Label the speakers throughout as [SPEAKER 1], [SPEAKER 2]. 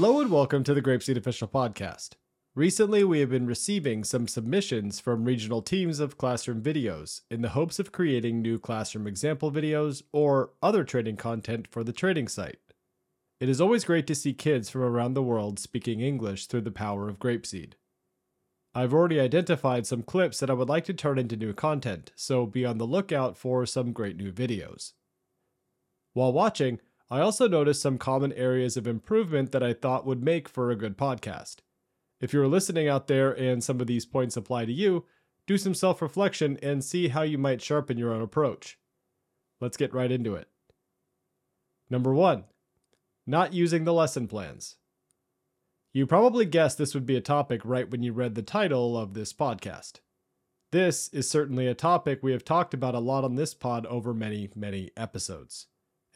[SPEAKER 1] Hello and welcome to the Grapeseed Official Podcast. Recently, we have been receiving some submissions from regional teams of classroom videos in the hopes of creating new classroom example videos or other training content for the training site. It is always great to see kids from around the world speaking English through the power of Grapeseed. I've already identified some clips that I would like to turn into new content, so be on the lookout for some great new videos. While watching, I also noticed some common areas of improvement that I thought would make for a good podcast. If you're listening out there and some of these points apply to you, do some self reflection and see how you might sharpen your own approach. Let's get right into it. Number one, not using the lesson plans. You probably guessed this would be a topic right when you read the title of this podcast. This is certainly a topic we have talked about a lot on this pod over many, many episodes.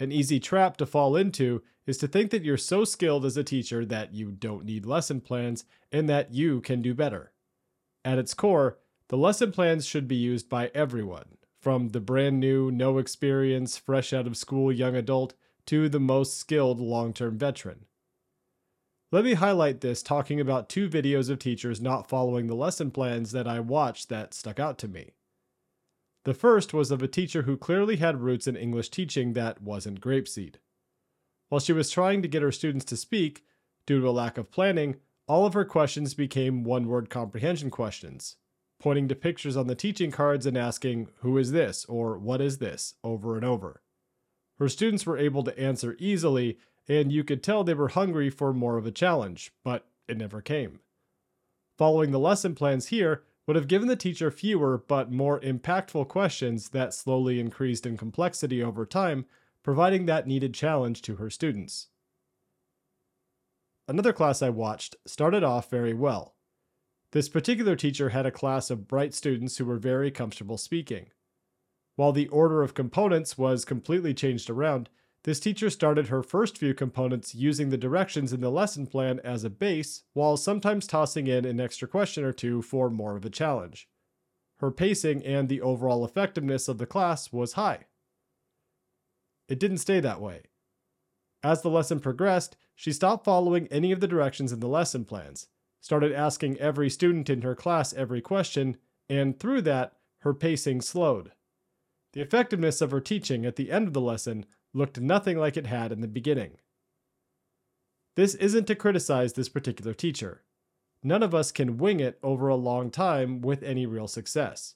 [SPEAKER 1] An easy trap to fall into is to think that you're so skilled as a teacher that you don't need lesson plans and that you can do better. At its core, the lesson plans should be used by everyone, from the brand new, no experience, fresh out of school young adult to the most skilled long term veteran. Let me highlight this talking about two videos of teachers not following the lesson plans that I watched that stuck out to me. The first was of a teacher who clearly had roots in English teaching that wasn't grapeseed. While she was trying to get her students to speak, due to a lack of planning, all of her questions became one word comprehension questions, pointing to pictures on the teaching cards and asking, Who is this? or What is this? over and over. Her students were able to answer easily, and you could tell they were hungry for more of a challenge, but it never came. Following the lesson plans here, would have given the teacher fewer but more impactful questions that slowly increased in complexity over time, providing that needed challenge to her students. Another class I watched started off very well. This particular teacher had a class of bright students who were very comfortable speaking. While the order of components was completely changed around, this teacher started her first few components using the directions in the lesson plan as a base, while sometimes tossing in an extra question or two for more of a challenge. Her pacing and the overall effectiveness of the class was high. It didn't stay that way. As the lesson progressed, she stopped following any of the directions in the lesson plans, started asking every student in her class every question, and through that, her pacing slowed. The effectiveness of her teaching at the end of the lesson looked nothing like it had in the beginning. This isn't to criticize this particular teacher. None of us can wing it over a long time with any real success.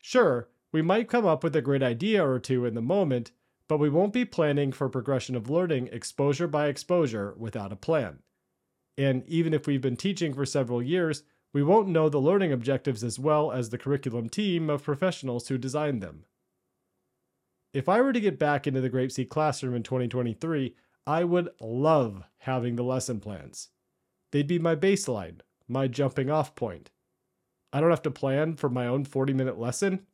[SPEAKER 1] Sure, we might come up with a great idea or two in the moment, but we won't be planning for progression of learning exposure by exposure without a plan. And even if we've been teaching for several years, we won't know the learning objectives as well as the curriculum team of professionals who designed them. If I were to get back into the Grapeseed classroom in 2023, I would love having the lesson plans. They'd be my baseline, my jumping off point. I don't have to plan for my own 40 minute lesson,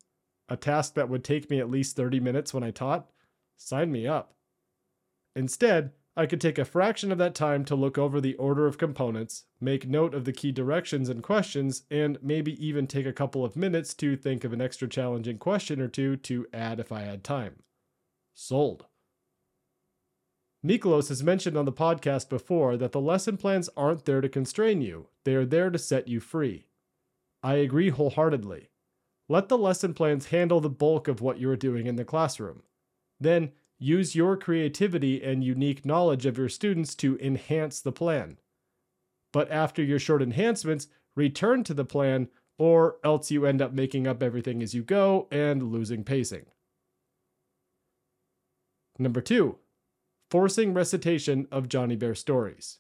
[SPEAKER 1] a task that would take me at least 30 minutes when I taught. Sign me up. Instead, I could take a fraction of that time to look over the order of components, make note of the key directions and questions, and maybe even take a couple of minutes to think of an extra challenging question or two to add if I had time. Sold. Nikolaos has mentioned on the podcast before that the lesson plans aren't there to constrain you, they are there to set you free. I agree wholeheartedly. Let the lesson plans handle the bulk of what you are doing in the classroom. Then Use your creativity and unique knowledge of your students to enhance the plan. But after your short enhancements, return to the plan, or else you end up making up everything as you go and losing pacing. Number two, forcing recitation of Jonny Bear stories.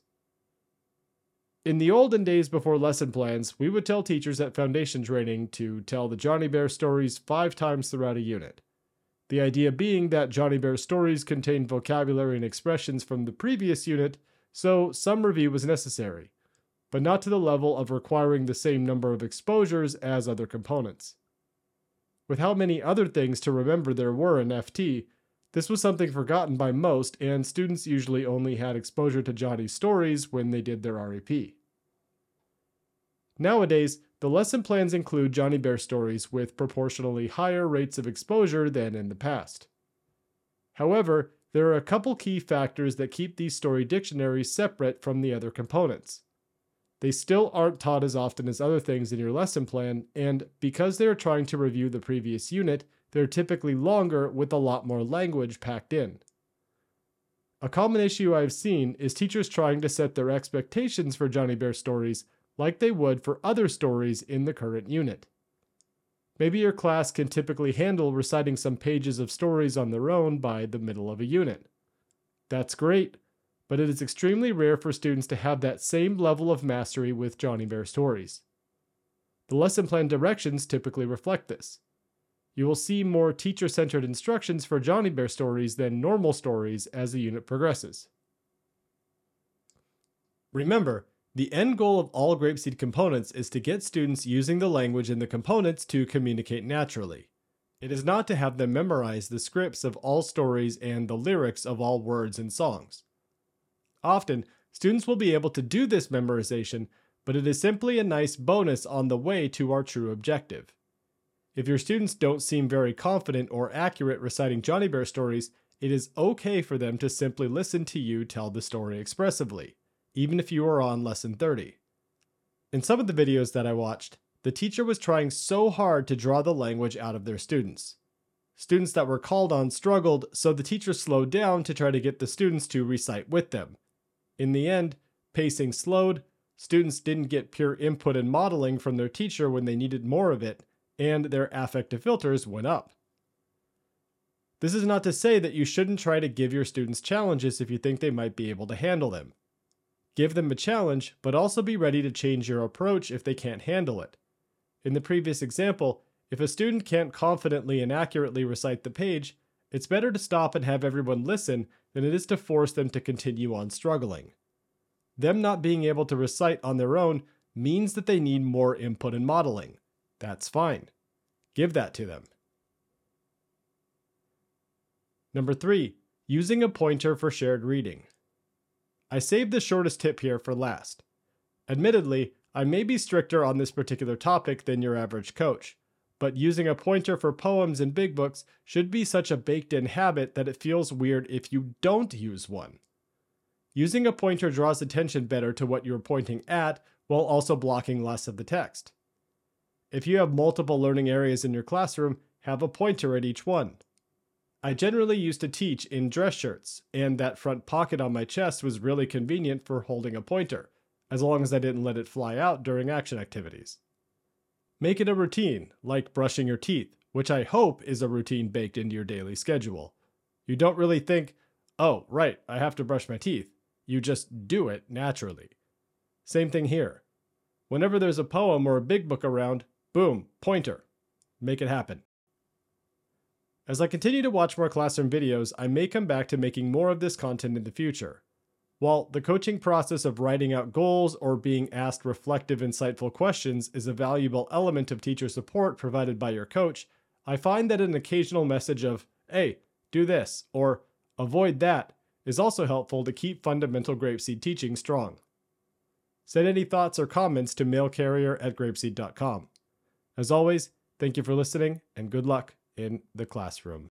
[SPEAKER 1] In the olden days before lesson plans, we would tell teachers at foundation training to tell the Jonny Bear stories five times throughout a unit. The idea being that Jonny Bear's stories contained vocabulary and expressions from the previous unit, so some review was necessary, but not to the level of requiring the same number of exposures as other components. With how many other things to remember there were in FT, this was something forgotten by most, and students usually only had exposure to Jonny's stories when they did their REP. Nowadays, the lesson plans include Jonny Bear stories with proportionally higher rates of exposure than in the past. However, there are a couple key factors that keep these story dictionaries separate from the other components. They still aren't taught as often as other things in your lesson plan, and because they are trying to review the previous unit, they're typically longer with a lot more language packed in. A common issue I've seen is teachers trying to set their expectations for Johnny Bear stories like they would for other stories in the current unit. Maybe your class can typically handle reciting some pages of stories on their own by the middle of a unit. That's great, but it is extremely rare for students to have that same level of mastery with Jonny Bear stories. The lesson plan directions typically reflect this. You will see more teacher centered instructions for Jonny Bear stories than normal stories as the unit progresses. Remember, the end goal of all Grapeseed components is to get students using the language in the components to communicate naturally. It is not to have them memorize the scripts of all stories and the lyrics of all words and songs. Often, students will be able to do this memorization, but it is simply a nice bonus on the way to our true objective. If your students don't seem very confident or accurate reciting Jonny Bear stories, it is okay for them to simply listen to you tell the story expressively, even if you are on lesson 30. In some of the videos that I watched, the teacher was trying so hard to draw the language out of their students. Students that were called on struggled, so the teacher slowed down to try to get the students to recite with them. In the end, pacing slowed, students didn't get pure input and modeling from their teacher when they needed more of it, and their affective filters went up. This is not to say that you shouldn't try to give your students challenges if you think they might be able to handle them. Give them a challenge, but also be ready to change your approach if they can't handle it. In the previous example, if a student can't confidently and accurately recite the page, it's better to stop and have everyone listen than it is to force them to continue on struggling. Them not being able to recite on their own means that they need more input and modeling. That's fine. Give that to them. Number three, using a pointer for shared reading. I saved the shortest tip here for last. Admittedly, I may be stricter on this particular topic than your average coach, but using a pointer for poems in big books should be such a baked in habit that it feels weird if you don't use one. Using a pointer draws attention better to what you're pointing at while also blocking less of the text. If you have multiple learning areas in your classroom, have a pointer at each one. I generally used to teach in dress shirts, and that front pocket on my chest was really convenient for holding a pointer, as long as I didn't let it fly out during action activities. Make it a routine, like brushing your teeth, which I hope is a routine baked into your daily schedule. You don't really think, oh, right, I have to brush my teeth. You just do it naturally. Same thing here. Whenever there's a poem or a big book around, Boom, pointer. Make it happen. As I continue to watch more classroom videos, I may come back to making more of this content in the future. While the coaching process of writing out goals or being asked reflective, insightful questions is a valuable element of teacher support provided by your coach, I find that an occasional message of, hey, do this, or avoid that, is also helpful to keep fundamental grapeseed teaching strong. Send any thoughts or comments to mailcarrier at grapeseed.com. As always, thank you for listening and good luck in the classroom.